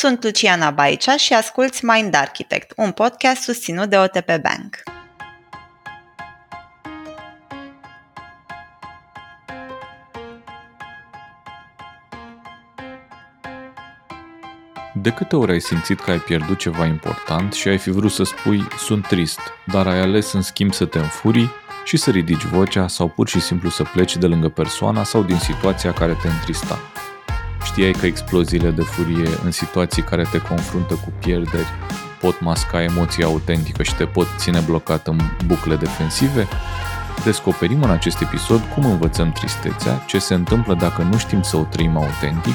Sunt Luciana Baicea și asculți Mind Architect, un podcast susținut de OTP Bank. De câte ori ai simțit că ai pierdut ceva important și ai fi vrut să spui sunt trist, dar ai ales în schimb să te înfurii și să ridici vocea sau pur și simplu să pleci de lângă persoana sau din situația care te întrista. Știai că exploziile de furie în situații care te confruntă cu pierderi pot masca emoția autentică și te pot ține blocat în bucle defensive? Descoperim în acest episod cum învățăm tristețea, ce se întâmplă dacă nu știm să o trăim autentic,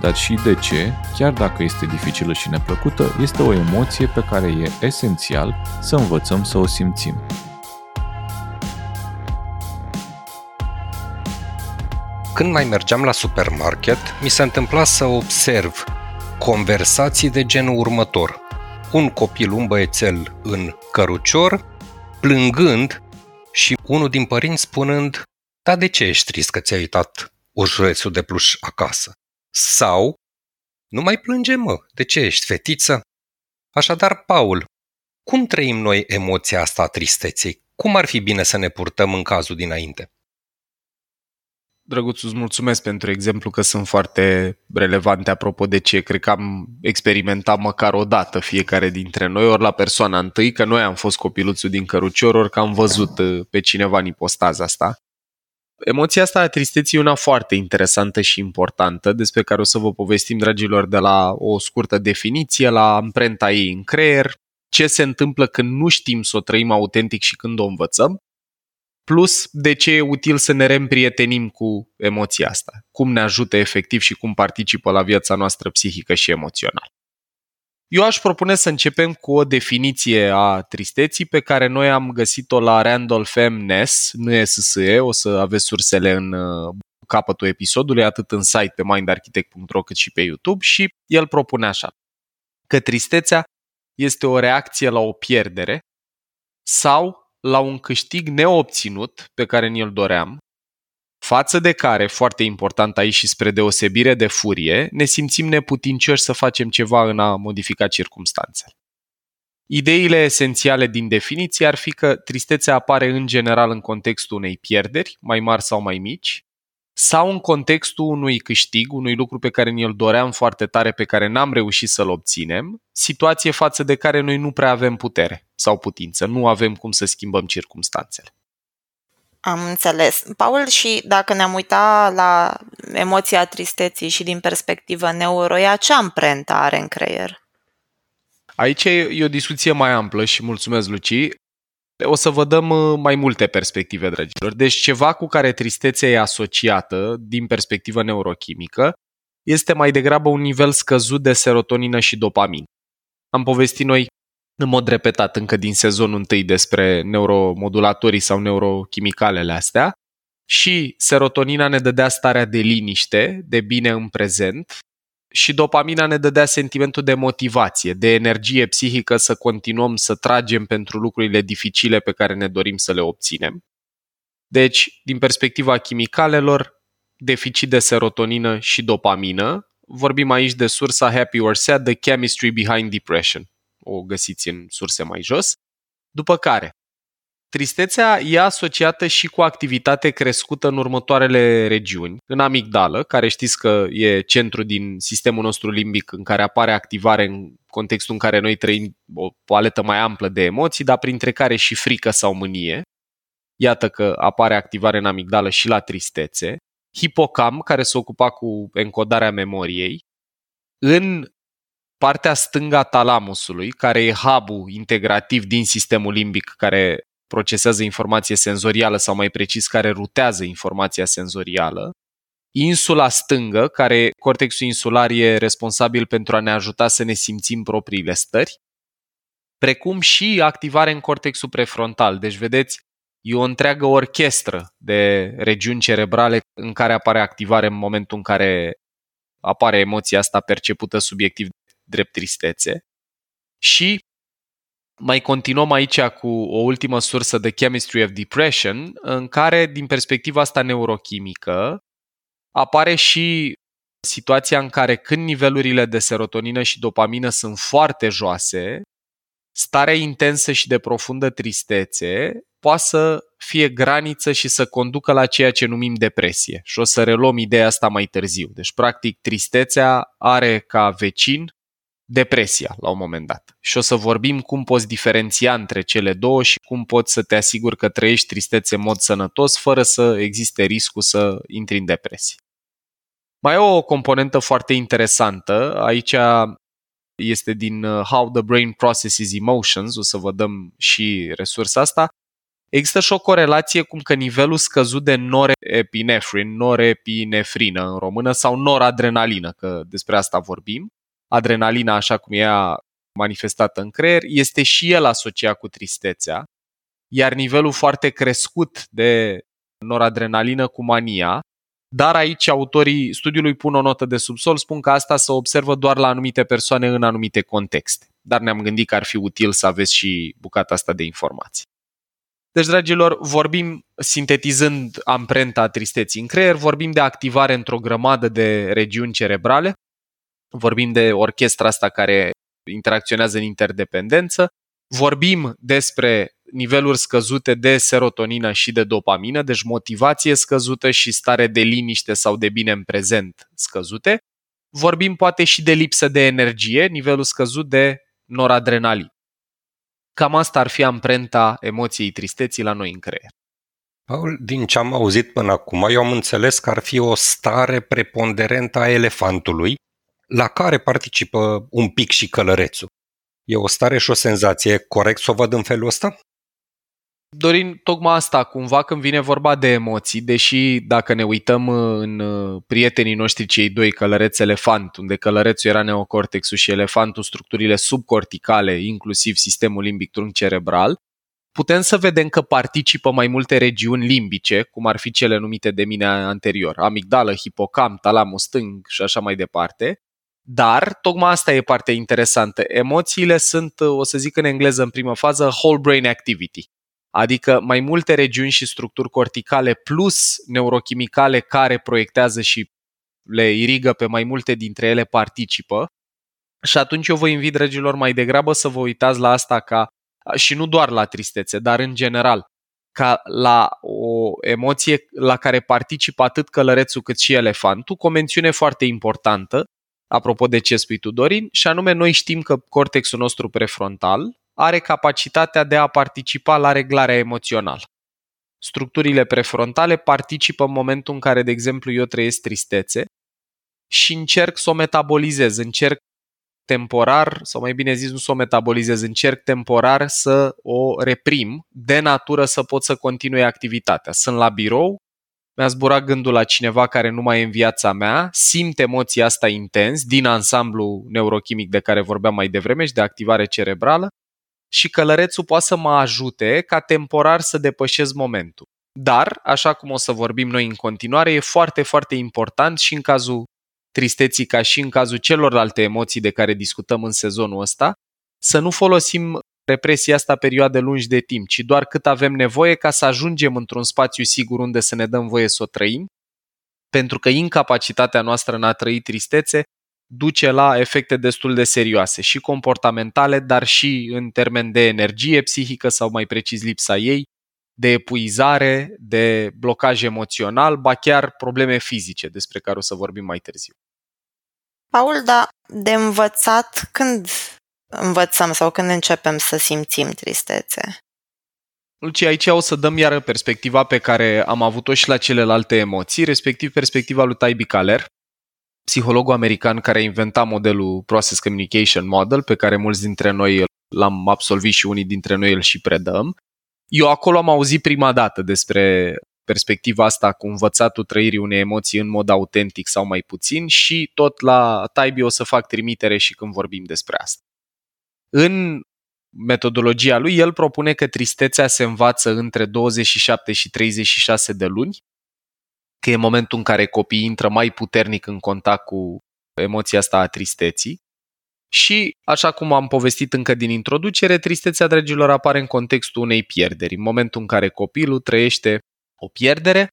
dar și de ce, chiar dacă este dificilă și neplăcută, este o emoție pe care e esențial să învățăm să o simțim. Când mai mergeam la supermarket, mi se întâmpla să observ conversații de genul următor. Un copil, un băiețel în cărucior, plângând și unul din părinți spunând Da, de ce ești trist că ți-ai uitat urșulețul de pluș acasă? Sau Nu mai plânge, mă, de ce ești fetiță? Așadar, Paul, cum trăim noi emoția asta a tristeței? Cum ar fi bine să ne purtăm în cazul dinainte? Drăguț, îți mulțumesc pentru exemplu că sunt foarte relevante apropo de ce. Cred că am experimentat măcar o dată fiecare dintre noi, ori la persoana întâi, că noi am fost copiluțul din cărucior, ori că am văzut uh, pe cineva în ipostaza asta. Emoția asta a tristeții e una foarte interesantă și importantă, despre care o să vă povestim, dragilor, de la o scurtă definiție la amprenta ei în creier, ce se întâmplă când nu știm să o trăim autentic și când o învățăm, plus de ce e util să ne reîmprietenim cu emoția asta, cum ne ajută efectiv și cum participă la viața noastră psihică și emoțională. Eu aș propune să începem cu o definiție a tristeții pe care noi am găsit-o la Randolph M. Ness, nu e SSE, o să aveți sursele în uh, capătul episodului, atât în site pe mindarchitect.ro cât și pe YouTube și el propune așa, că tristețea este o reacție la o pierdere sau la un câștig neobținut pe care ni-l doream, față de care, foarte important aici și spre deosebire de furie, ne simțim neputincioși să facem ceva în a modifica circumstanțele. Ideile esențiale din definiție ar fi că tristețea apare în general în contextul unei pierderi, mai mari sau mai mici, sau în contextul unui câștig, unui lucru pe care ni-l doream foarte tare, pe care n-am reușit să-l obținem, situație față de care noi nu prea avem putere sau putință, nu avem cum să schimbăm circumstanțele. Am înțeles. Paul, și dacă ne-am uitat la emoția tristeții și din perspectivă neuro, ea ce amprentă are în creier? Aici e o discuție mai amplă și mulțumesc, Luci. O să vă dăm uh, mai multe perspective, dragilor. Deci ceva cu care tristețea e asociată din perspectivă neurochimică este mai degrabă un nivel scăzut de serotonină și dopamină. Am povestit noi în mod repetat încă din sezonul întâi despre neuromodulatorii sau neurochimicalele astea și serotonina ne dădea starea de liniște, de bine în prezent și dopamina ne dădea sentimentul de motivație, de energie psihică să continuăm să tragem pentru lucrurile dificile pe care ne dorim să le obținem. Deci, din perspectiva chimicalelor, deficit de serotonină și dopamină, vorbim aici de sursa Happy or Sad, The Chemistry Behind Depression. O găsiți în surse mai jos. După care, Tristețea e asociată și cu activitate crescută în următoarele regiuni. În amigdală, care știți că e centru din sistemul nostru limbic în care apare activare în contextul în care noi trăim o paletă mai amplă de emoții, dar printre care și frică sau mânie. Iată că apare activare în amigdală și la tristețe. Hipocam, care se ocupa cu encodarea memoriei. În partea stânga talamusului, care e hub integrativ din sistemul limbic care procesează informație senzorială sau mai precis care rutează informația senzorială. Insula stângă, care cortexul insular e responsabil pentru a ne ajuta să ne simțim propriile stări, precum și activare în cortexul prefrontal. Deci, vedeți, e o întreagă orchestră de regiuni cerebrale în care apare activare în momentul în care apare emoția asta percepută subiectiv drept tristețe. Și mai continuăm aici cu o ultimă sursă de Chemistry of Depression, în care, din perspectiva asta neurochimică, apare și situația în care când nivelurile de serotonină și dopamină sunt foarte joase, starea intensă și de profundă tristețe poate să fie graniță și să conducă la ceea ce numim depresie. Și o să reluăm ideea asta mai târziu. Deci, practic, tristețea are ca vecin depresia la un moment dat. Și o să vorbim cum poți diferenția între cele două și cum poți să te asiguri că trăiești tristețe în mod sănătos fără să existe riscul să intri în depresie. Mai e o componentă foarte interesantă. Aici este din uh, How the Brain Processes Emotions, o să vă dăm și resursa asta. Există și o corelație cum că nivelul scăzut de norepinefrin, norepinefrină în română, sau noradrenalină, că despre asta vorbim, adrenalina așa cum e manifestată în creier, este și el asociat cu tristețea, iar nivelul foarte crescut de noradrenalină cu mania, dar aici autorii studiului pun o notă de subsol, spun că asta se observă doar la anumite persoane în anumite contexte. Dar ne-am gândit că ar fi util să aveți și bucata asta de informații. Deci, dragilor, vorbim, sintetizând amprenta tristeții în creier, vorbim de activare într-o grămadă de regiuni cerebrale, vorbim de orchestra asta care interacționează în interdependență, vorbim despre niveluri scăzute de serotonină și de dopamină, deci motivație scăzută și stare de liniște sau de bine în prezent scăzute. Vorbim poate și de lipsă de energie, nivelul scăzut de noradrenalin. Cam asta ar fi amprenta emoției tristeții la noi în creier. Paul, din ce am auzit până acum, eu am înțeles că ar fi o stare preponderentă a elefantului, la care participă un pic și călărețul. E o stare și o senzație, corect să o văd în felul ăsta? Dorin, tocmai asta, cumva când vine vorba de emoții, deși dacă ne uităm în uh, prietenii noștri cei doi, călăreț elefant, unde călărețul era neocortexul și elefantul structurile subcorticale, inclusiv sistemul limbic trunchi cerebral, putem să vedem că participă mai multe regiuni limbice, cum ar fi cele numite de mine anterior, amigdală, hipocamp, talamus stâng și așa mai departe, dar, tocmai asta e partea interesantă. Emoțiile sunt, o să zic în engleză în primă fază, whole brain activity. Adică mai multe regiuni și structuri corticale plus neurochimicale care proiectează și le irigă pe mai multe dintre ele participă. Și atunci eu vă invit, dragilor, mai degrabă să vă uitați la asta ca, și nu doar la tristețe, dar în general, ca la o emoție la care participă atât călărețul cât și elefantul, cu o mențiune foarte importantă, apropo de ce spui tu, Dorin, și anume noi știm că cortexul nostru prefrontal are capacitatea de a participa la reglarea emoțională. Structurile prefrontale participă în momentul în care, de exemplu, eu trăiesc tristețe și încerc să o metabolizez, încerc temporar, sau mai bine zis, nu să o metabolizez, încerc temporar să o reprim, de natură să pot să continui activitatea. Sunt la birou, mi-a zburat gândul la cineva care nu mai e în viața mea, simt emoția asta intens din ansamblu neurochimic de care vorbeam mai devreme și de activare cerebrală și călărețul poate să mă ajute ca temporar să depășesc momentul. Dar, așa cum o să vorbim noi în continuare, e foarte, foarte important și în cazul tristeții ca și în cazul celorlalte emoții de care discutăm în sezonul ăsta, să nu folosim represia asta perioade lungi de timp, ci doar cât avem nevoie ca să ajungem într-un spațiu sigur unde să ne dăm voie să o trăim, pentru că incapacitatea noastră în a trăi tristețe duce la efecte destul de serioase și comportamentale, dar și în termen de energie psihică sau mai precis lipsa ei, de epuizare, de blocaj emoțional, ba chiar probleme fizice, despre care o să vorbim mai târziu. Paul, da, de învățat când învățăm sau când începem să simțim tristețe? Luci, aici o să dăm iară perspectiva pe care am avut-o și la celelalte emoții, respectiv perspectiva lui Taibi Kaler, psihologul american care a inventat modelul Process Communication Model, pe care mulți dintre noi l-am absolvit și unii dintre noi îl și predăm. Eu acolo am auzit prima dată despre perspectiva asta cu învățatul trăirii unei emoții în mod autentic sau mai puțin și tot la Taibi o să fac trimitere și când vorbim despre asta. În metodologia lui, el propune că tristețea se învață între 27 și 36 de luni, că e momentul în care copiii intră mai puternic în contact cu emoția asta a tristeții. Și, așa cum am povestit încă din introducere, tristețea, dragilor, apare în contextul unei pierderi, în momentul în care copilul trăiește o pierdere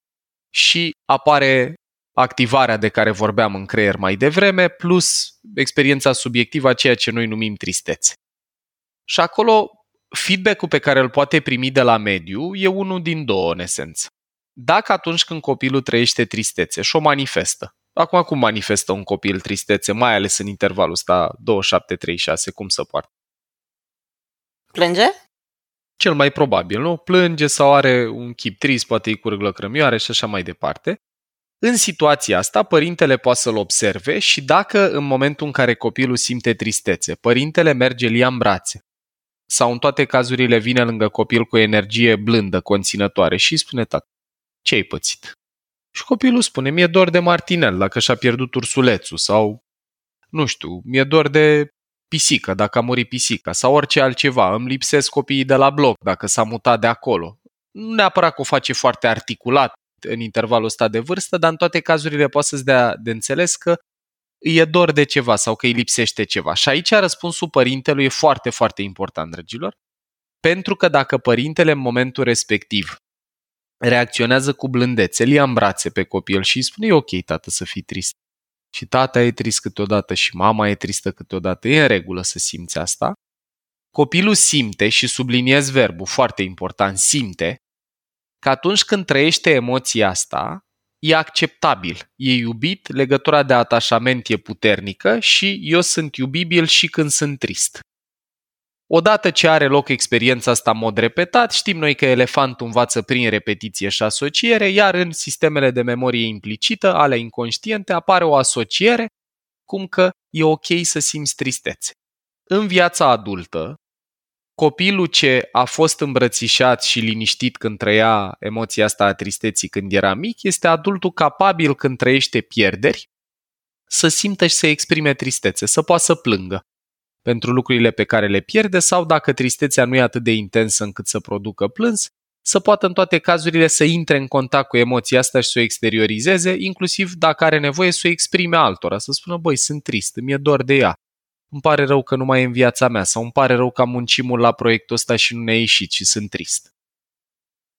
și apare activarea de care vorbeam în creier mai devreme, plus experiența subiectivă a ceea ce noi numim tristețe. Și acolo, feedback-ul pe care îl poate primi de la mediu e unul din două, în esență. Dacă atunci când copilul trăiește tristețe și o manifestă, acum cum manifestă un copil tristețe, mai ales în intervalul ăsta 27-36, cum să poartă? Plânge? Cel mai probabil, nu? Plânge sau are un chip trist, poate îi curg lăcrămioare și așa mai departe. În situația asta, părintele poate să-l observe și dacă în momentul în care copilul simte tristețe, părintele merge lia în brațe sau în toate cazurile vine lângă copil cu energie blândă, conținătoare și îi spune tată, ce ai pățit? Și copilul spune, mi-e dor de Martinel dacă și-a pierdut ursulețul sau, nu știu, mi-e dor de pisică dacă a murit pisica sau orice altceva, îmi lipsesc copiii de la bloc dacă s-a mutat de acolo. Nu neapărat că o face foarte articulat în intervalul ăsta de vârstă, dar în toate cazurile poate să-ți dea de înțeles că îi e dor de ceva sau că îi lipsește ceva. Și aici răspunsul părintelui e foarte, foarte important, dragilor, pentru că dacă părintele în momentul respectiv reacționează cu blândețe, îl ia în brațe pe copil și îi spune, e ok, tată, să fii trist. Și tata e trist câteodată și mama e tristă câteodată, e în regulă să simți asta. Copilul simte și subliniez verbul, foarte important, simte, că atunci când trăiește emoția asta, e acceptabil, e iubit, legătura de atașament e puternică și eu sunt iubibil și când sunt trist. Odată ce are loc experiența asta în mod repetat, știm noi că elefantul învață prin repetiție și asociere, iar în sistemele de memorie implicită, ale inconștiente, apare o asociere cum că e ok să simți tristețe. În viața adultă, copilul ce a fost îmbrățișat și liniștit când trăia emoția asta a tristeții când era mic, este adultul capabil când trăiește pierderi să simtă și să exprime tristețe, să poată să plângă pentru lucrurile pe care le pierde sau dacă tristețea nu e atât de intensă încât să producă plâns, să poată în toate cazurile să intre în contact cu emoția asta și să o exteriorizeze, inclusiv dacă are nevoie să o exprime altora, să spună, băi, sunt trist, mi-e dor de ea, îmi pare rău că nu mai e în viața mea sau îmi pare rău că am muncit mult la proiectul ăsta și nu ne-a ieșit și sunt trist.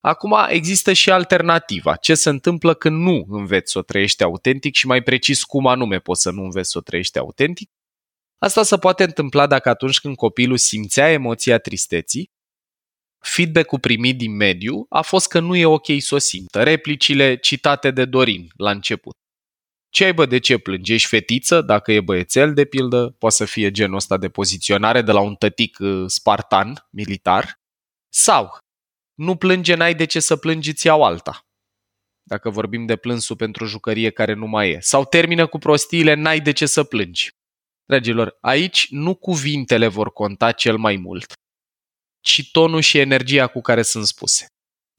Acum există și alternativa. Ce se întâmplă când nu înveți să o trăiești autentic și mai precis cum anume poți să nu înveți să o trăiești autentic? Asta se poate întâmpla dacă atunci când copilul simțea emoția tristeții, feedback-ul primit din mediu a fost că nu e ok să o simtă. Replicile citate de Dorin la început. Ce ai bă, de ce plângi? Ești fetiță? Dacă e băiețel, de pildă, poate să fie genul ăsta de poziționare de la un tătic uh, spartan, militar. Sau, nu plânge, n-ai de ce să plângi, îți iau alta. Dacă vorbim de plânsul pentru jucărie care nu mai e. Sau termină cu prostiile, n-ai de ce să plângi. Dragilor, aici nu cuvintele vor conta cel mai mult, ci tonul și energia cu care sunt spuse.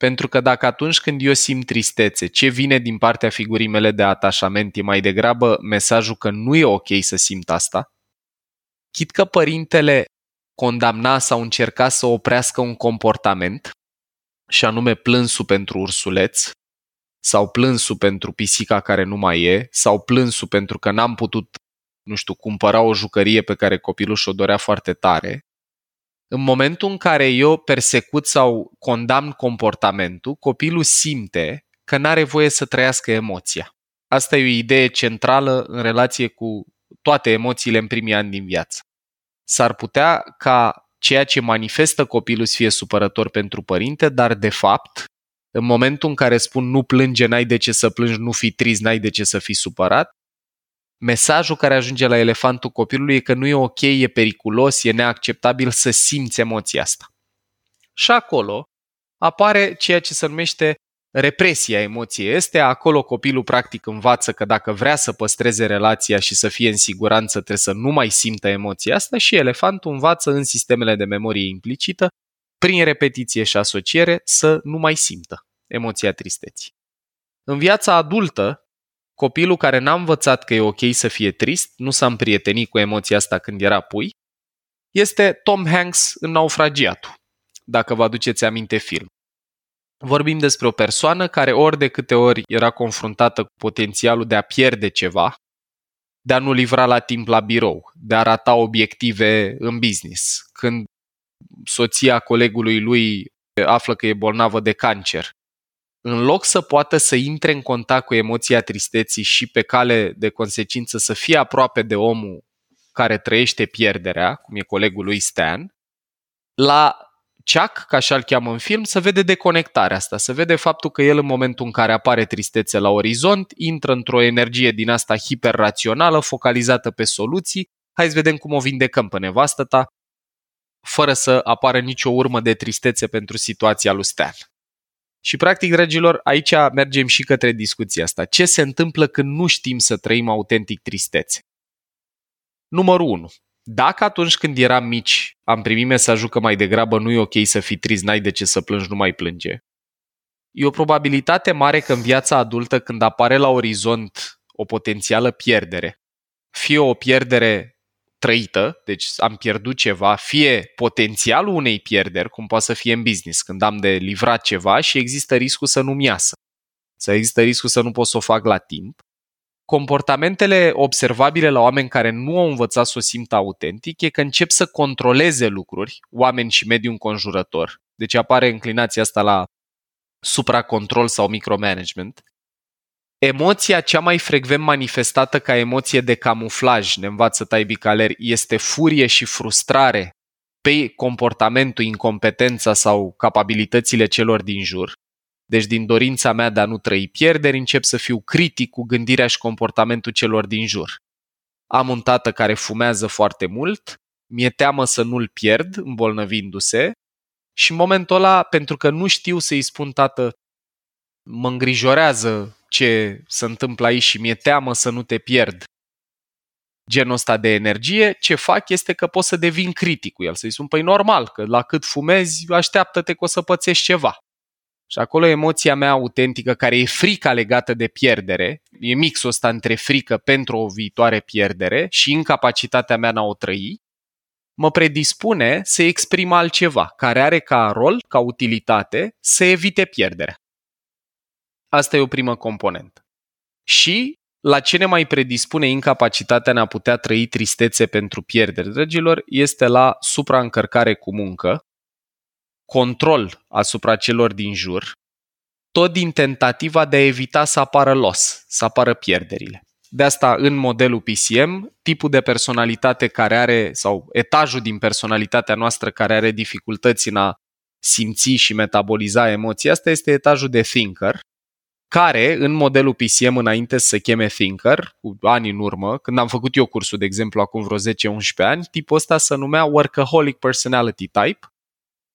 Pentru că dacă atunci când eu simt tristețe, ce vine din partea figurii mele de atașament e mai degrabă mesajul că nu e ok să simt asta, chit că părintele condamna sau încerca să oprească un comportament, și anume plânsul pentru ursuleț, sau plânsul pentru pisica care nu mai e, sau plânsul pentru că n-am putut, nu știu, cumpăra o jucărie pe care copilul și-o dorea foarte tare, în momentul în care eu persecut sau condamn comportamentul, copilul simte că nu are voie să trăiască emoția. Asta e o idee centrală în relație cu toate emoțiile în primii ani din viață. S-ar putea ca ceea ce manifestă copilul să fie supărător pentru părinte, dar de fapt, în momentul în care spun nu plânge, n-ai de ce să plângi, nu fi trist, n-ai de ce să fii supărat, mesajul care ajunge la elefantul copilului e că nu e ok, e periculos, e neacceptabil să simți emoția asta. Și acolo apare ceea ce se numește represia emoției este, acolo copilul practic învață că dacă vrea să păstreze relația și să fie în siguranță, trebuie să nu mai simtă emoția asta și elefantul învață în sistemele de memorie implicită, prin repetiție și asociere, să nu mai simtă emoția tristeții. În viața adultă, Copilul care n-a învățat că e ok să fie trist, nu s-a împrietenit cu emoția asta când era pui, este Tom Hanks în Naufragiatul, dacă vă aduceți aminte film. Vorbim despre o persoană care ori de câte ori era confruntată cu potențialul de a pierde ceva, de a nu livra la timp la birou, de a rata obiective în business, când soția colegului lui află că e bolnavă de cancer în loc să poată să intre în contact cu emoția tristeții și pe cale de consecință să fie aproape de omul care trăiește pierderea, cum e colegul lui Stan, la Chuck, ca așa-l cheamă în film, să vede deconectarea asta, să vede faptul că el în momentul în care apare tristețe la orizont, intră într-o energie din asta hiperrațională, focalizată pe soluții, hai să vedem cum o vindecăm pe nevastă ta, fără să apară nicio urmă de tristețe pentru situația lui Stan. Și practic, dragilor, aici mergem și către discuția asta. Ce se întâmplă când nu știm să trăim autentic tristețe? Numărul 1. Dacă atunci când eram mici am primit mesajul că mai degrabă nu e ok să fii trist, n-ai de ce să plângi, nu mai plânge, e o probabilitate mare că în viața adultă, când apare la orizont o potențială pierdere, fie o pierdere trăită, deci am pierdut ceva, fie potențialul unei pierderi, cum poate să fie în business, când am de livrat ceva și există riscul să nu-mi iasă. Să există riscul să nu pot să o fac la timp comportamentele observabile la oameni care nu au învățat să o simtă autentic e că încep să controleze lucruri, oameni și mediul înconjurător. Deci apare înclinația asta la supracontrol sau micromanagement. Emoția cea mai frecvent manifestată ca emoție de camuflaj, ne învață Taibi Caler, este furie și frustrare pe comportamentul, incompetența sau capabilitățile celor din jur. Deci din dorința mea de a nu trăi pierderi, încep să fiu critic cu gândirea și comportamentul celor din jur. Am un tată care fumează foarte mult, mi-e teamă să nu-l pierd îmbolnăvindu-se și în momentul ăla, pentru că nu știu să-i spun tată, mă îngrijorează ce se întâmplă aici și mi-e teamă să nu te pierd, genul ăsta de energie, ce fac este că pot să devin critic cu el, să-i spun, păi normal, că la cât fumezi, așteaptă-te că o să pățești ceva. Și acolo emoția mea autentică, care e frica legată de pierdere, e mixul ăsta între frică pentru o viitoare pierdere și incapacitatea mea în a o trăi, mă predispune să exprim altceva, care are ca rol, ca utilitate, să evite pierderea. Asta e o primă componentă. Și la ce ne mai predispune incapacitatea în a putea trăi tristețe pentru pierdere, dragilor, este la supraîncărcare cu muncă, control asupra celor din jur, tot din tentativa de a evita să apară loss, să apară pierderile. De asta, în modelul PCM, tipul de personalitate care are, sau etajul din personalitatea noastră care are dificultăți în a simți și metaboliza emoția, asta este etajul de thinker, care, în modelul PCM, înainte să se cheme Thinker, cu ani în urmă, când am făcut eu cursul, de exemplu, acum vreo 10-11 ani, tipul ăsta se numea Workaholic Personality Type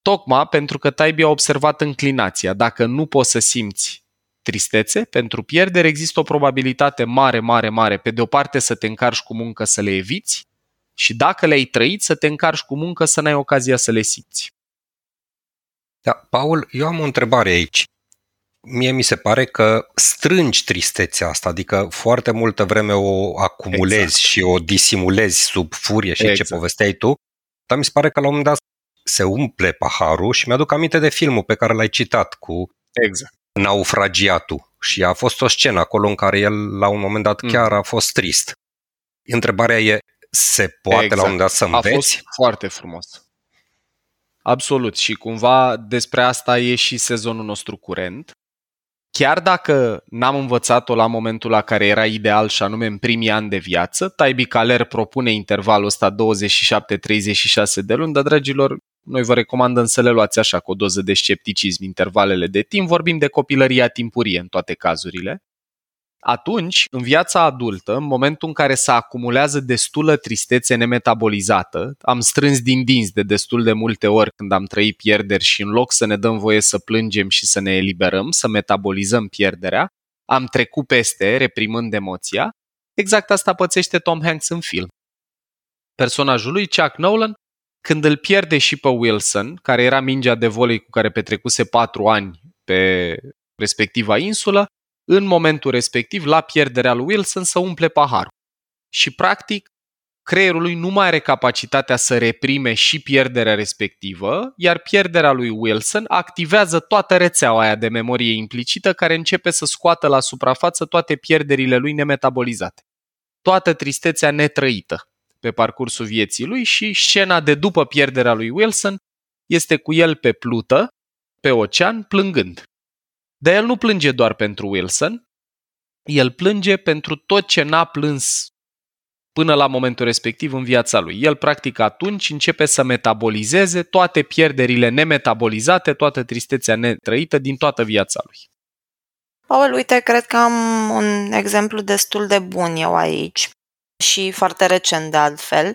Tocmai pentru că Taibi a observat înclinația. Dacă nu poți să simți tristețe, pentru pierdere există o probabilitate mare, mare, mare, pe de o parte să te încarci cu muncă să le eviți și dacă le-ai trăit, să te încarci cu muncă să n-ai ocazia să le simți. Da, Paul, eu am o întrebare aici. Mie mi se pare că strângi tristețea asta, adică foarte multă vreme o acumulezi exact. și o disimulezi sub furie și exact. ce povesteai tu, dar mi se pare că la un moment dat se umple paharul și mi-aduc aminte de filmul pe care l-ai citat cu exact. naufragiatul și a fost o scenă acolo în care el la un moment dat mm. chiar a fost trist. Întrebarea e, se poate exact. la un moment dat să înveți? A fost foarte frumos. Absolut și cumva despre asta e și sezonul nostru curent. Chiar dacă n-am învățat-o la momentul la care era ideal și anume în primii ani de viață, Taibi Caler propune intervalul ăsta 27-36 de luni, dar dragilor, noi vă recomandăm să le luați așa cu o doză de scepticism intervalele de timp, vorbim de copilăria timpurie în toate cazurile. Atunci, în viața adultă, în momentul în care se acumulează destulă tristețe nemetabolizată, am strâns din dinți de destul de multe ori când am trăit pierderi și în loc să ne dăm voie să plângem și să ne eliberăm, să metabolizăm pierderea, am trecut peste, reprimând emoția, exact asta pățește Tom Hanks în film. Personajul lui, Chuck Nolan, când îl pierde și pe Wilson, care era mingea de volei cu care petrecuse patru ani pe respectiva insulă, în momentul respectiv, la pierderea lui Wilson, să umple paharul. Și, practic, creierul lui nu mai are capacitatea să reprime și pierderea respectivă, iar pierderea lui Wilson activează toată rețeaua aia de memorie implicită care începe să scoată la suprafață toate pierderile lui nemetabolizate. Toată tristețea netrăită pe parcursul vieții lui și scena de după pierderea lui Wilson este cu el pe plută, pe ocean, plângând. Dar el nu plânge doar pentru Wilson, el plânge pentru tot ce n-a plâns până la momentul respectiv în viața lui. El, practic, atunci începe să metabolizeze toate pierderile nemetabolizate, toată tristețea netrăită din toată viața lui. Paul, uite, cred că am un exemplu destul de bun eu aici și foarte recent de altfel.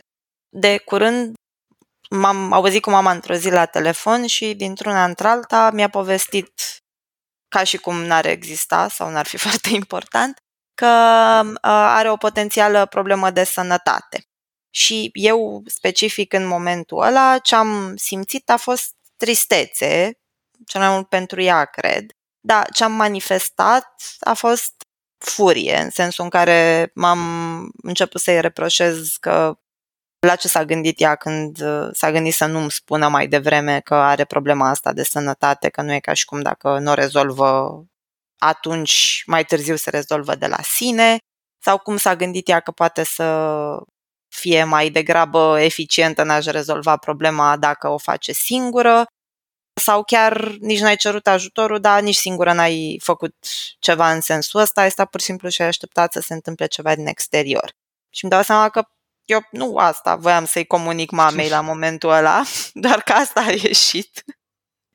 De curând m-am auzit cu mama într-o zi la telefon și dintr-una într-alta mi-a povestit ca și cum n-ar exista sau n-ar fi foarte important, că uh, are o potențială problemă de sănătate. Și eu, specific în momentul ăla, ce am simțit a fost tristețe, cel mai mult pentru ea, cred, dar ce am manifestat a fost furie, în sensul în care m-am început să-i reproșez că la ce s-a gândit ea când uh, s-a gândit să nu-mi spună mai devreme că are problema asta de sănătate, că nu e ca și cum dacă nu o rezolvă atunci mai târziu se rezolvă de la sine, sau cum s-a gândit ea că poate să fie mai degrabă eficientă în a-și rezolva problema dacă o face singură, sau chiar nici n-ai cerut ajutorul, dar nici singură n-ai făcut ceva în sensul ăsta, ai stat pur și simplu și ai așteptat să se întâmple ceva din exterior. Și îmi dau seama că eu nu asta voiam să-i comunic mamei la momentul ăla, doar că asta a ieșit.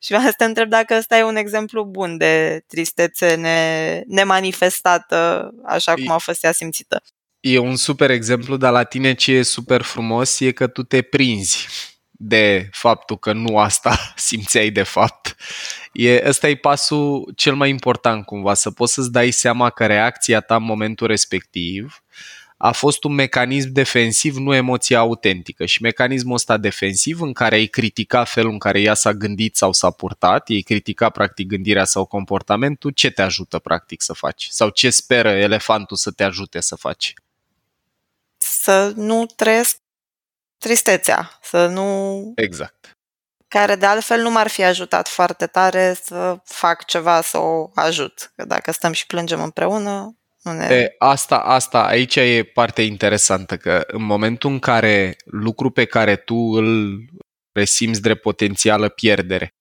Și vreau să te întreb dacă ăsta e un exemplu bun de tristețe ne, nemanifestată așa cum a fost ea simțită. E un super exemplu, dar la tine ce e super frumos e că tu te prinzi de faptul că nu asta simțeai de fapt. E, ăsta e pasul cel mai important cumva, să poți să-ți dai seama că reacția ta în momentul respectiv a fost un mecanism defensiv, nu emoția autentică. Și mecanismul ăsta defensiv în care ai critica felul în care ea s-a gândit sau s-a purtat, ei critica practic gândirea sau comportamentul, ce te ajută practic să faci? Sau ce speră elefantul să te ajute să faci? Să nu trăiesc tristețea, să nu... Exact. Care de altfel nu m-ar fi ajutat foarte tare să fac ceva să o ajut. Că dacă stăm și plângem împreună, nu ne... E, asta, asta, aici e partea interesantă, că în momentul în care lucru pe care tu îl resimți drept potențială pierdere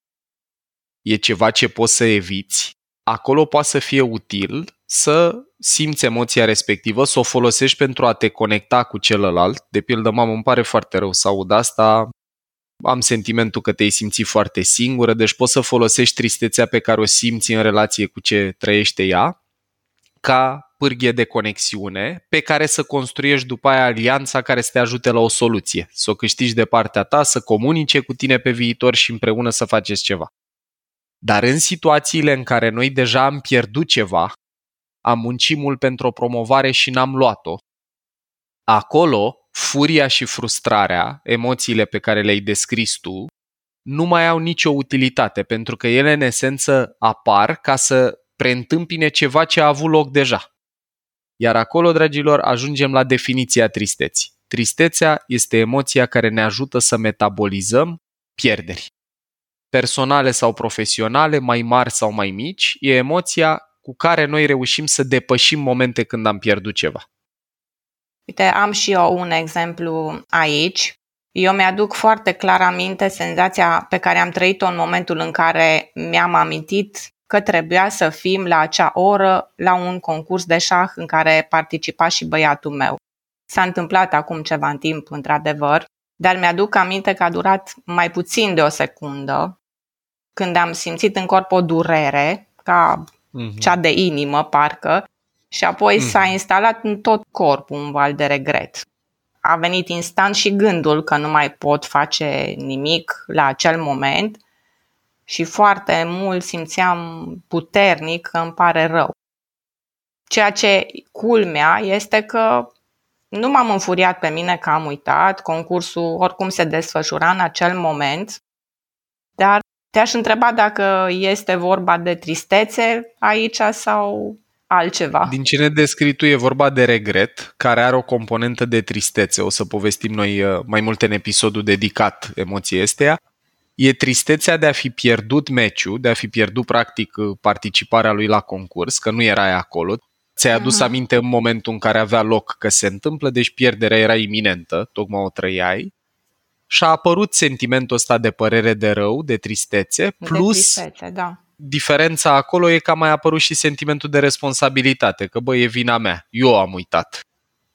e ceva ce poți să eviți, acolo poate să fie util să simți emoția respectivă, să o folosești pentru a te conecta cu celălalt. De pildă, mamă, îmi pare foarte rău să aud asta, am sentimentul că te-ai simțit foarte singură, deci poți să folosești tristețea pe care o simți în relație cu ce trăiește ea ca pârghie de conexiune pe care să construiești după aia alianța care să te ajute la o soluție, să o câștigi de partea ta, să comunice cu tine pe viitor și împreună să faceți ceva. Dar în situațiile în care noi deja am pierdut ceva, am muncit mult pentru o promovare și n-am luat-o, acolo furia și frustrarea, emoțiile pe care le-ai descris tu, nu mai au nicio utilitate, pentru că ele în esență apar ca să preîntâmpine ceva ce a avut loc deja. Iar acolo, dragilor, ajungem la definiția tristeții. Tristețea este emoția care ne ajută să metabolizăm pierderi. Personale sau profesionale, mai mari sau mai mici, e emoția cu care noi reușim să depășim momente când am pierdut ceva. Uite, am și eu un exemplu aici. Eu mi-aduc foarte clar aminte senzația pe care am trăit-o în momentul în care mi-am amintit că trebuia să fim la acea oră la un concurs de șah în care participa și băiatul meu. S-a întâmplat acum ceva în timp, într-adevăr, dar mi-aduc aminte că a durat mai puțin de o secundă când am simțit în corp o durere, ca mm-hmm. cea de inimă, parcă, și apoi mm-hmm. s-a instalat în tot corpul un val de regret. A venit instant și gândul că nu mai pot face nimic la acel moment și foarte mult simțeam puternic că îmi pare rău. Ceea ce culmea este că nu m-am înfuriat pe mine că am uitat, concursul oricum se desfășura în acel moment, dar te-aș întreba dacă este vorba de tristețe aici sau altceva. Din ce ne descrii tu, e vorba de regret, care are o componentă de tristețe. O să povestim noi uh, mai multe în episodul dedicat emoției esteia e tristețea de a fi pierdut meciul, de a fi pierdut practic participarea lui la concurs, că nu erai acolo. Ți-ai adus uh-huh. aminte în momentul în care avea loc că se întâmplă, deci pierderea era iminentă, tocmai o trăiai. Și a apărut sentimentul ăsta de părere de rău, de tristețe, plus de tristețe, da. diferența acolo e că a mai apărut și sentimentul de responsabilitate, că bă, e vina mea, eu am uitat.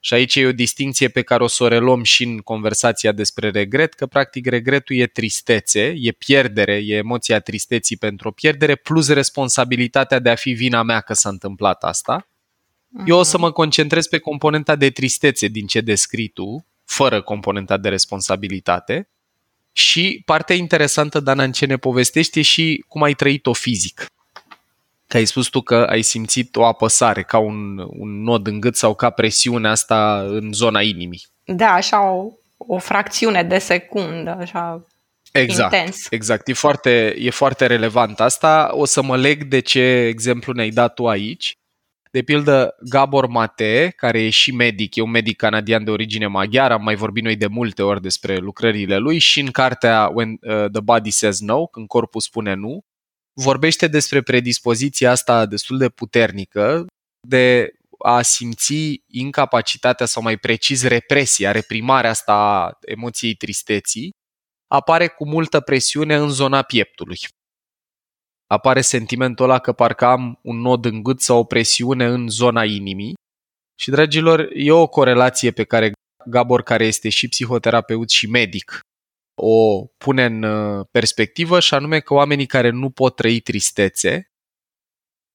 Și aici e o distinție pe care o să o reluăm și în conversația despre regret, că practic regretul e tristețe, e pierdere, e emoția tristeții pentru o pierdere, plus responsabilitatea de a fi vina mea că s-a întâmplat asta. Eu o să mă concentrez pe componenta de tristețe din ce descrii tu, fără componenta de responsabilitate. Și partea interesantă, Dana, în ce ne povestești e și cum ai trăit-o fizic. Că ai spus tu că ai simțit o apăsare, ca un, un nod în gât sau ca presiune asta în zona inimii. Da, așa o, o fracțiune de secundă, așa Exact, intens. exact. E foarte, e foarte relevant asta. O să mă leg de ce exemplu ne-ai dat tu aici. De pildă, Gabor Mate, care e și medic, e un medic canadian de origine maghiară, am mai vorbit noi de multe ori despre lucrările lui și în cartea When uh, the Body Says No, când corpul spune nu, vorbește despre predispoziția asta destul de puternică de a simți incapacitatea sau mai precis represia, reprimarea asta a emoției tristeții, apare cu multă presiune în zona pieptului. Apare sentimentul ăla că parcă am un nod în gât sau o presiune în zona inimii. Și, dragilor, e o corelație pe care Gabor, care este și psihoterapeut și medic, o pune în uh, perspectivă și anume că oamenii care nu pot trăi tristețe,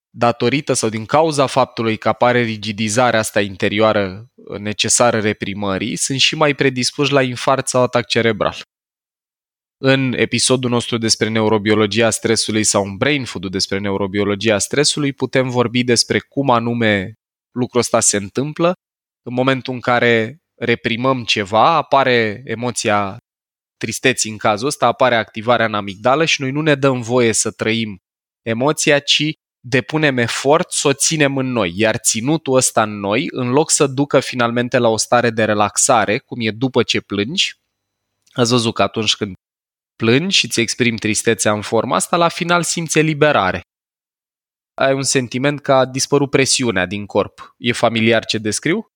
datorită sau din cauza faptului că apare rigidizarea asta interioară necesară reprimării, sunt și mai predispuși la infarct sau atac cerebral. În episodul nostru despre neurobiologia stresului sau în Brain food despre neurobiologia stresului putem vorbi despre cum anume lucrul ăsta se întâmplă. În momentul în care reprimăm ceva, apare emoția tristeții în cazul ăsta, apare activarea în amigdală și noi nu ne dăm voie să trăim emoția, ci depunem efort să o ținem în noi. Iar ținutul ăsta în noi, în loc să ducă finalmente la o stare de relaxare, cum e după ce plângi, ați văzut că atunci când plângi și îți exprimi tristețea în forma asta, la final simți eliberare. Ai un sentiment că a dispărut presiunea din corp. E familiar ce descriu?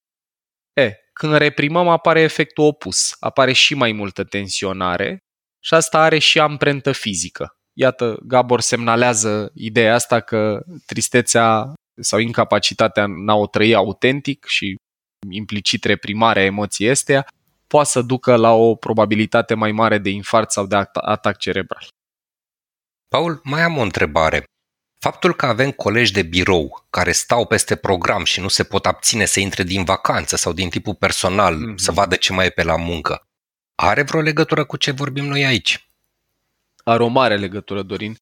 E, când reprimăm apare efectul opus, apare și mai multă tensionare și asta are și amprentă fizică. Iată, Gabor semnalează ideea asta că tristețea sau incapacitatea în a o trăi autentic și implicit reprimarea emoției astea poate să ducă la o probabilitate mai mare de infarct sau de atac cerebral. Paul, mai am o întrebare. Faptul că avem colegi de birou care stau peste program și nu se pot abține să intre din vacanță sau din tipul personal mm-hmm. să vadă ce mai e pe la muncă, are vreo legătură cu ce vorbim noi aici? Are o mare legătură, Dorin.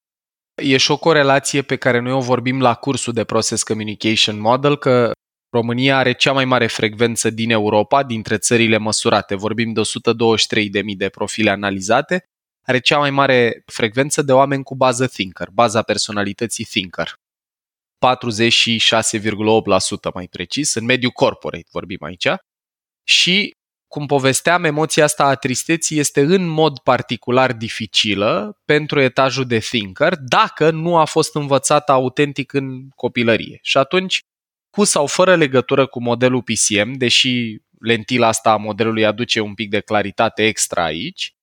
E și o corelație pe care noi o vorbim la cursul de Process Communication Model, că România are cea mai mare frecvență din Europa, dintre țările măsurate. Vorbim de 123.000 de profile analizate are cea mai mare frecvență de oameni cu bază thinker, baza personalității thinker. 46,8% mai precis, în mediul corporate vorbim aici. Și, cum povesteam, emoția asta a tristeții este în mod particular dificilă pentru etajul de thinker dacă nu a fost învățată autentic în copilărie. Și atunci, cu sau fără legătură cu modelul PCM, deși lentila asta a modelului aduce un pic de claritate extra aici,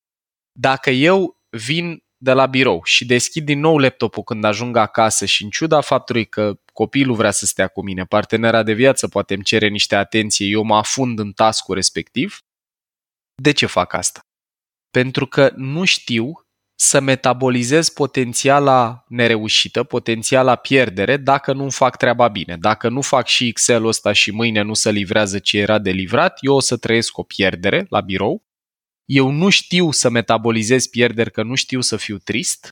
dacă eu vin de la birou și deschid din nou laptopul când ajung acasă și în ciuda faptului că copilul vrea să stea cu mine, partenera de viață poate îmi cere niște atenție, eu mă afund în tascul respectiv, de ce fac asta? Pentru că nu știu să metabolizez potențiala nereușită, potențiala pierdere dacă nu fac treaba bine. Dacă nu fac și Excel-ul ăsta și mâine nu se livrează ce era de livrat, eu o să trăiesc o pierdere la birou eu nu știu să metabolizez pierderi, că nu știu să fiu trist.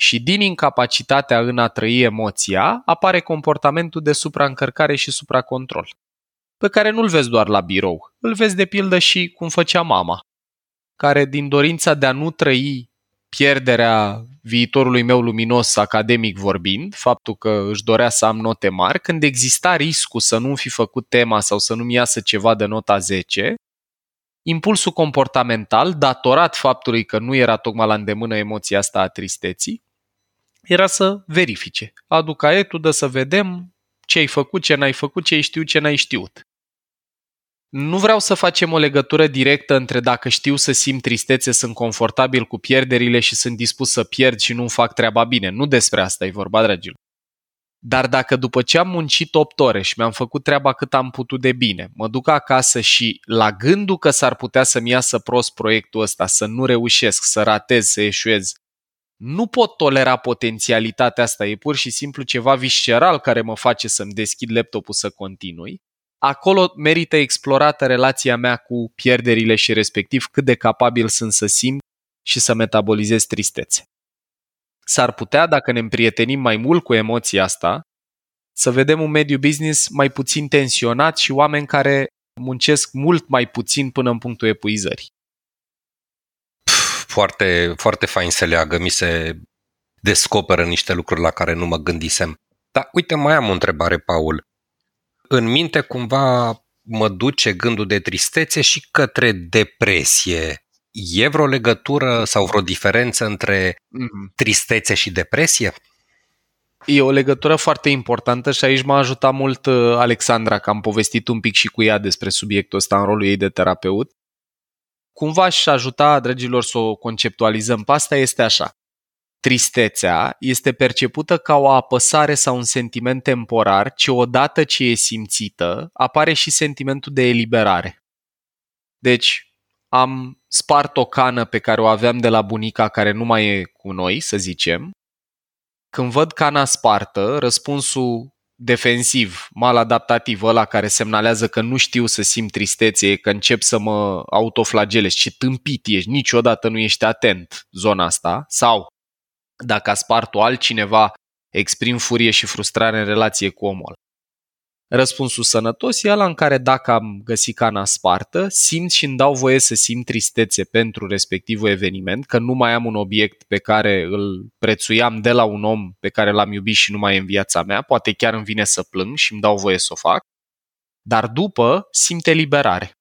Și din incapacitatea în a trăi emoția apare comportamentul de supraîncărcare și supracontrol, pe care nu-l vezi doar la birou, îl vezi de pildă și cum făcea mama, care din dorința de a nu trăi pierderea viitorului meu luminos academic vorbind, faptul că își dorea să am note mari, când exista riscul să nu fi făcut tema sau să nu-mi iasă ceva de nota 10, impulsul comportamental, datorat faptului că nu era tocmai la îndemână emoția asta a tristeții, era să verifice. Adu caietul, dă să vedem ce ai făcut, ce n-ai făcut, ce ai știut, ce n-ai știut. nu vreau să facem o legătură directă între dacă știu să simt tristețe, sunt confortabil cu pierderile și sunt dispus să pierd și nu fac treaba bine. Nu despre asta e vorba, dragilor. Dar dacă după ce am muncit 8 ore și mi-am făcut treaba cât am putut de bine, mă duc acasă și la gândul că s-ar putea să-mi iasă prost proiectul ăsta, să nu reușesc, să ratez, să eșuez, nu pot tolera potențialitatea asta, e pur și simplu ceva visceral care mă face să-mi deschid laptopul să continui, acolo merită explorată relația mea cu pierderile și respectiv cât de capabil sunt să simt și să metabolizez tristețe. S-ar putea, dacă ne împrietenim mai mult cu emoția asta, să vedem un mediu business mai puțin tensionat și oameni care muncesc mult mai puțin până în punctul epuizării. Foarte, foarte fain se leagă, mi se descoperă niște lucruri la care nu mă gândisem. Dar uite, mai am o întrebare, Paul în minte cumva mă duce gândul de tristețe și către depresie. E vreo legătură sau vreo diferență între mhm. tristețe și depresie? E o legătură foarte importantă și aici m-a ajutat mult uh, Alexandra, că am povestit un pic și cu ea despre subiectul ăsta în rolul ei de terapeut. Cumva aș ajuta, dragilor, să o conceptualizăm pe asta este așa. Tristețea este percepută ca o apăsare sau un sentiment temporar, ce odată ce e simțită, apare și sentimentul de eliberare. Deci, am spart o cană pe care o aveam de la bunica care nu mai e cu noi, să zicem. Când văd cana spartă, răspunsul defensiv, maladaptativ, ăla care semnalează că nu știu să simt tristețe, că încep să mă autoflagelez, ce tâmpit ești, niciodată nu ești atent zona asta, sau dacă a spart-o altcineva, exprim furie și frustrare în relație cu omul. Răspunsul sănătos e ăla în care dacă am găsit cana spartă, simt și îmi dau voie să simt tristețe pentru respectivul eveniment, că nu mai am un obiect pe care îl prețuiam de la un om pe care l-am iubit și nu mai e în viața mea, poate chiar îmi vine să plâng și îmi dau voie să o fac, dar după simt eliberare.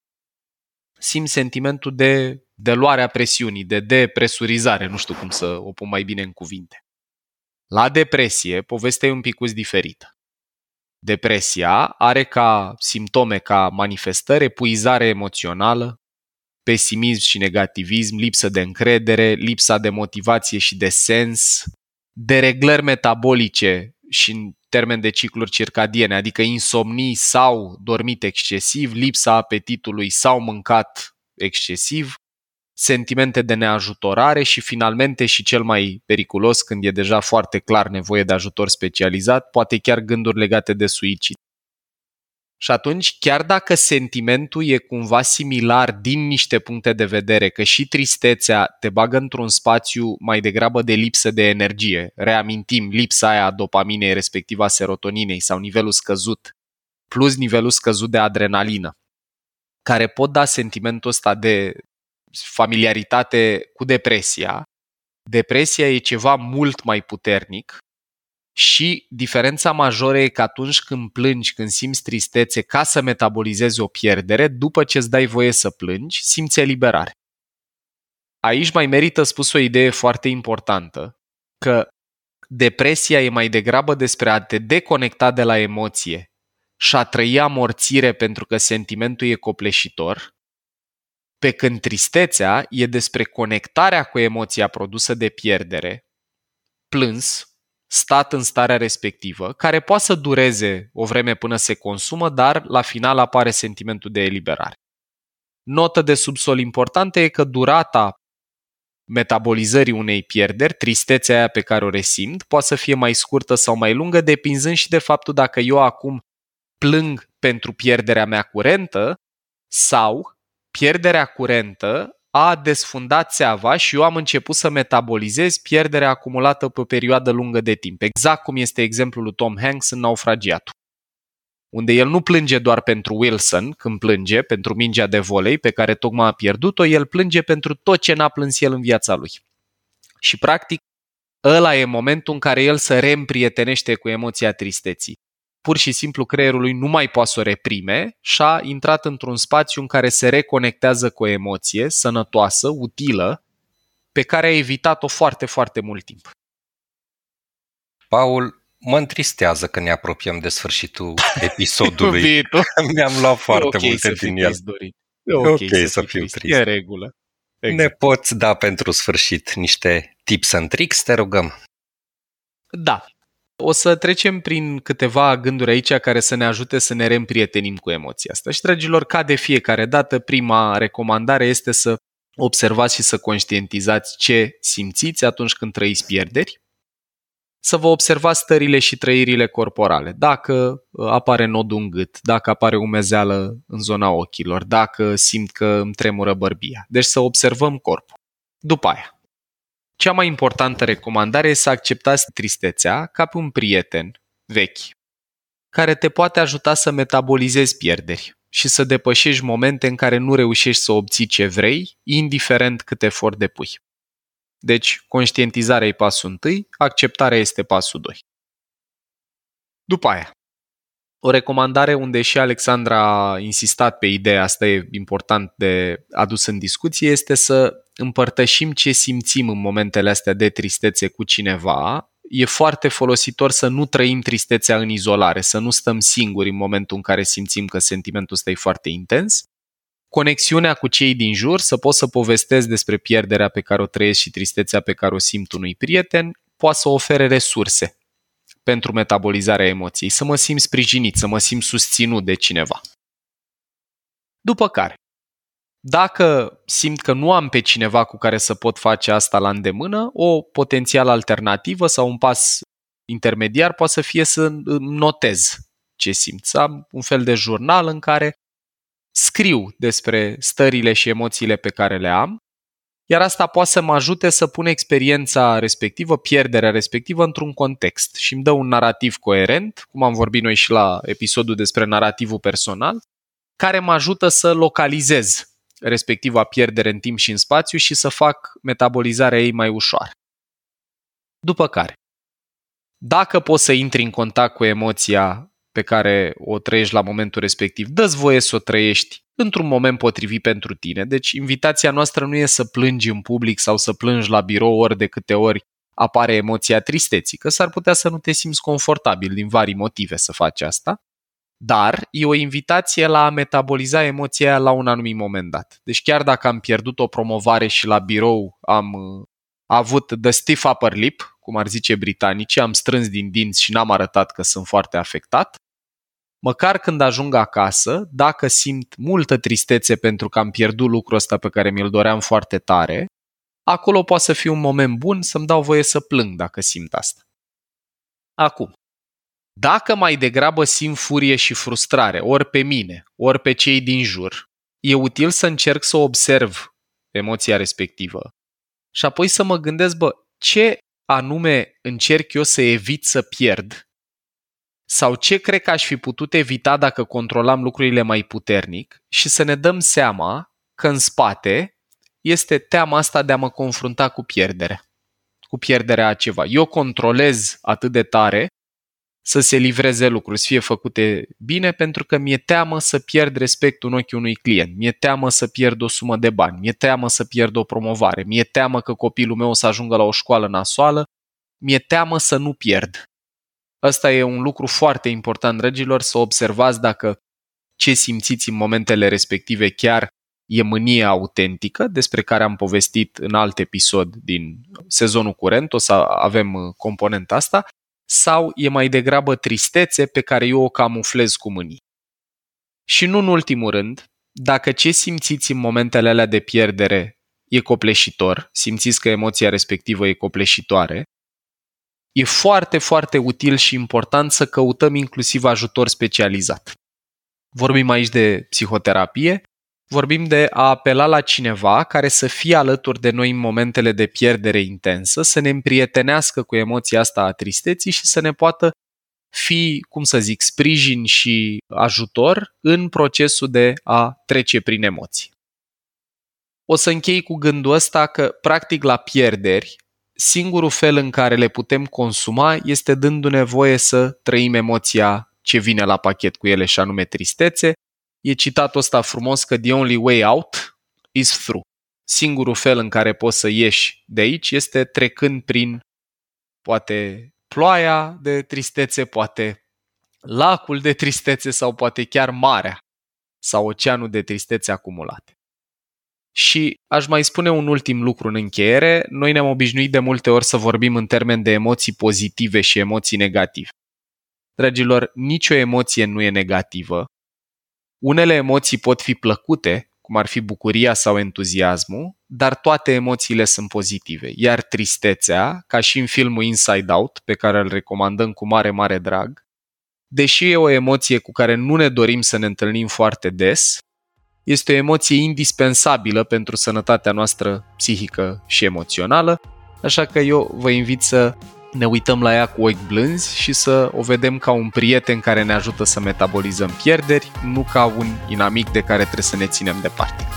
Simt sentimentul de de luarea presiunii, de depresurizare, nu știu cum să o pun mai bine în cuvinte. La depresie, povestea e un pic diferită. Depresia are ca simptome, ca manifestări, epuizare emoțională, pesimism și negativism, lipsă de încredere, lipsa de motivație și de sens, dereglări metabolice și în termen de cicluri circadiene, adică insomnii sau dormit excesiv, lipsa apetitului sau mâncat excesiv, sentimente de neajutorare și finalmente și cel mai periculos când e deja foarte clar nevoie de ajutor specializat, poate chiar gânduri legate de suicid. Și atunci, chiar dacă sentimentul e cumva similar din niște puncte de vedere, că și tristețea te bagă într-un spațiu mai degrabă de lipsă de energie, reamintim lipsa aia a dopaminei, respectiv a serotoninei sau nivelul scăzut, plus nivelul scăzut de adrenalină, care pot da sentimentul ăsta de familiaritate cu depresia. Depresia e ceva mult mai puternic și diferența majoră e că atunci când plângi, când simți tristețe ca să metabolizezi o pierdere, după ce îți dai voie să plângi, simți eliberare. Aici mai merită spus o idee foarte importantă, că depresia e mai degrabă despre a te deconecta de la emoție și a trăi amorțire pentru că sentimentul e copleșitor, pe când tristețea e despre conectarea cu emoția produsă de pierdere, plâns, stat în starea respectivă, care poate să dureze o vreme până se consumă, dar la final apare sentimentul de eliberare. Notă de subsol importantă e că durata metabolizării unei pierderi, tristețea aia pe care o resimt, poate să fie mai scurtă sau mai lungă, depinzând și de faptul dacă eu acum plâng pentru pierderea mea curentă sau pierderea curentă a desfundat țeava și eu am început să metabolizez pierderea acumulată pe o perioadă lungă de timp. Exact cum este exemplul lui Tom Hanks în Naufragiatul unde el nu plânge doar pentru Wilson când plânge, pentru mingea de volei pe care tocmai a pierdut-o, el plânge pentru tot ce n-a plâns el în viața lui. Și practic ăla e momentul în care el se reîmprietenește cu emoția tristeții pur și simplu creierul lui nu mai poate să o reprime și a intrat într-un spațiu în care se reconectează cu o emoție sănătoasă, utilă, pe care a evitat-o foarte, foarte mult timp. Paul, Mă întristează că ne apropiem de sfârșitul episodului. Mi-am luat foarte okay multe din el. E ok, okay să, să fim trist. E regulă. Exact. Ne poți da pentru sfârșit niște tips and tricks, te rugăm? Da. O să trecem prin câteva gânduri aici care să ne ajute să ne reîmprietenim cu emoția asta. Și, dragilor, ca de fiecare dată, prima recomandare este să observați și să conștientizați ce simțiți atunci când trăiți pierderi să vă observați stările și trăirile corporale. Dacă uh, apare nodul în gât, dacă apare umezeală în zona ochilor, dacă simt că îmi tremură bărbia. Deci să observăm corpul. După aia, cea mai importantă recomandare este să acceptați tristețea ca pe un prieten vechi, care te poate ajuta să metabolizezi pierderi și să depășești momente în care nu reușești să obții ce vrei, indiferent cât efort depui. Deci, conștientizarea e pasul întâi, acceptarea este pasul 2. După aia, o recomandare unde și Alexandra a insistat pe ideea asta, e important de adus în discuție, este să împărtășim ce simțim în momentele astea de tristețe cu cineva. E foarte folositor să nu trăim tristețea în izolare, să nu stăm singuri în momentul în care simțim că sentimentul ăsta e foarte intens, conexiunea cu cei din jur, să pot să povestesc despre pierderea pe care o trăiesc și tristețea pe care o simt unui prieten, poate să ofere resurse pentru metabolizarea emoției, să mă simt sprijinit, să mă simt susținut de cineva. După care, dacă simt că nu am pe cineva cu care să pot face asta la îndemână, o potențială alternativă sau un pas intermediar poate să fie să notez ce simt. Să am un fel de jurnal în care scriu despre stările și emoțiile pe care le am, iar asta poate să mă ajute să pun experiența respectivă, pierderea respectivă, într-un context și îmi dă un narativ coerent, cum am vorbit noi și la episodul despre narativul personal, care mă ajută să localizez respectiva pierdere în timp și în spațiu și să fac metabolizarea ei mai ușoară. După care, dacă poți să intri în contact cu emoția pe care o trăiești la momentul respectiv. Dă-ți voie să o trăiești într-un moment potrivit pentru tine. Deci invitația noastră nu e să plângi în public sau să plângi la birou ori de câte ori apare emoția tristeții, că s-ar putea să nu te simți confortabil din vari motive să faci asta, dar e o invitație la a metaboliza emoția la un anumit moment dat. Deci chiar dacă am pierdut o promovare și la birou am uh, avut the stiff upper lip, cum ar zice britanicii, am strâns din dinți și n-am arătat că sunt foarte afectat, măcar când ajung acasă, dacă simt multă tristețe pentru că am pierdut lucrul ăsta pe care mi-l doream foarte tare, acolo poate să fie un moment bun să-mi dau voie să plâng dacă simt asta. Acum, dacă mai degrabă simt furie și frustrare, ori pe mine, ori pe cei din jur, e util să încerc să observ emoția respectivă. Și apoi să mă gândesc, bă, ce anume încerc eu să evit să pierd? Sau ce cred că aș fi putut evita dacă controlam lucrurile mai puternic? Și să ne dăm seama că în spate este teama asta de a mă confrunta cu pierderea, cu pierderea a ceva. Eu controlez atât de tare să se livreze lucruri, să fie făcute bine, pentru că mi-e teamă să pierd respectul în ochii unui client, mi-e teamă să pierd o sumă de bani, mi-e teamă să pierd o promovare, mi-e teamă că copilul meu o să ajungă la o școală nasoală, mi-e teamă să nu pierd. Ăsta e un lucru foarte important, dragilor, să observați dacă ce simțiți în momentele respective chiar e mânie autentică, despre care am povestit în alt episod din sezonul curent, o să avem uh, componenta asta, sau e mai degrabă tristețe pe care eu o camuflez cu mânie. Și nu în ultimul rând, dacă ce simțiți în momentele alea de pierdere e copleșitor, simțiți că emoția respectivă e copleșitoare, e foarte, foarte util și important să căutăm inclusiv ajutor specializat. Vorbim aici de psihoterapie, vorbim de a apela la cineva care să fie alături de noi în momentele de pierdere intensă, să ne împrietenească cu emoția asta a tristeții și să ne poată fi, cum să zic, sprijin și ajutor în procesul de a trece prin emoții. O să închei cu gândul ăsta că, practic, la pierderi, singurul fel în care le putem consuma este dându-ne voie să trăim emoția ce vine la pachet cu ele și anume tristețe. E citatul ăsta frumos că the only way out is through. Singurul fel în care poți să ieși de aici este trecând prin poate ploaia de tristețe, poate lacul de tristețe sau poate chiar marea sau oceanul de tristețe acumulate. Și aș mai spune un ultim lucru în încheiere. Noi ne-am obișnuit de multe ori să vorbim în termen de emoții pozitive și emoții negative. Dragilor, nicio emoție nu e negativă. Unele emoții pot fi plăcute, cum ar fi bucuria sau entuziasmul, dar toate emoțiile sunt pozitive. Iar tristețea, ca și în filmul Inside Out, pe care îl recomandăm cu mare, mare drag, deși e o emoție cu care nu ne dorim să ne întâlnim foarte des, este o emoție indispensabilă pentru sănătatea noastră psihică și emoțională, așa că eu vă invit să ne uităm la ea cu ochi blânzi și să o vedem ca un prieten care ne ajută să metabolizăm pierderi, nu ca un inamic de care trebuie să ne ținem departe.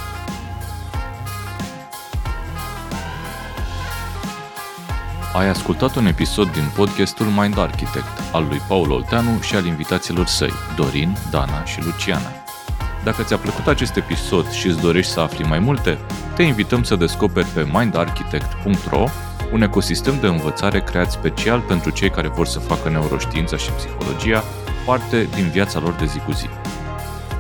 Ai ascultat un episod din podcastul Mind Architect al lui Paul Olteanu și al invitaților săi, Dorin, Dana și Luciana. Dacă ți-a plăcut acest episod și îți dorești să afli mai multe, te invităm să descoperi pe mindarchitect.ro un ecosistem de învățare creat special pentru cei care vor să facă neuroștiința și psihologia parte din viața lor de zi cu zi.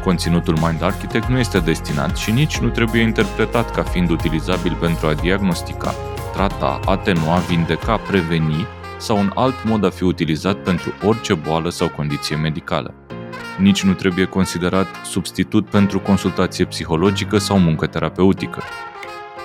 Conținutul Mind Architect nu este destinat și nici nu trebuie interpretat ca fiind utilizabil pentru a diagnostica, trata, atenua, vindeca, preveni sau un alt mod a fi utilizat pentru orice boală sau condiție medicală. Nici nu trebuie considerat substitut pentru consultație psihologică sau muncă terapeutică.